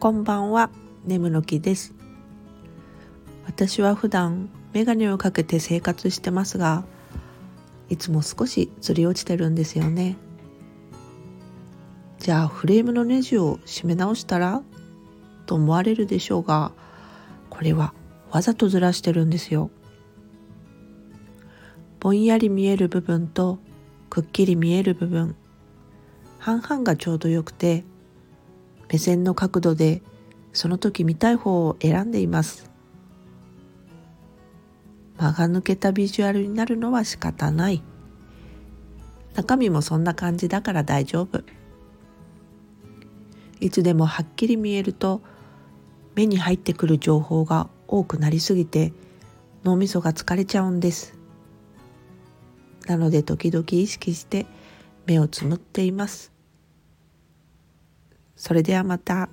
こんばんは、眠の木です。私は普段メガネをかけて生活してますが、いつも少しずり落ちてるんですよね。じゃあフレームのネジを締め直したらと思われるでしょうが、これはわざとずらしてるんですよ。ぼんやり見える部分とくっきり見える部分半々がちょうどよくて目線の角度でその時見たい方を選んでいます。間が抜けたビジュアルになるのは仕方ない。中身もそんな感じだから大丈夫。いつでもはっきり見えると目に入ってくる情報が多くなりすぎて脳みそが疲れちゃうんです。なので時々意識して目をつむっています。それではまた。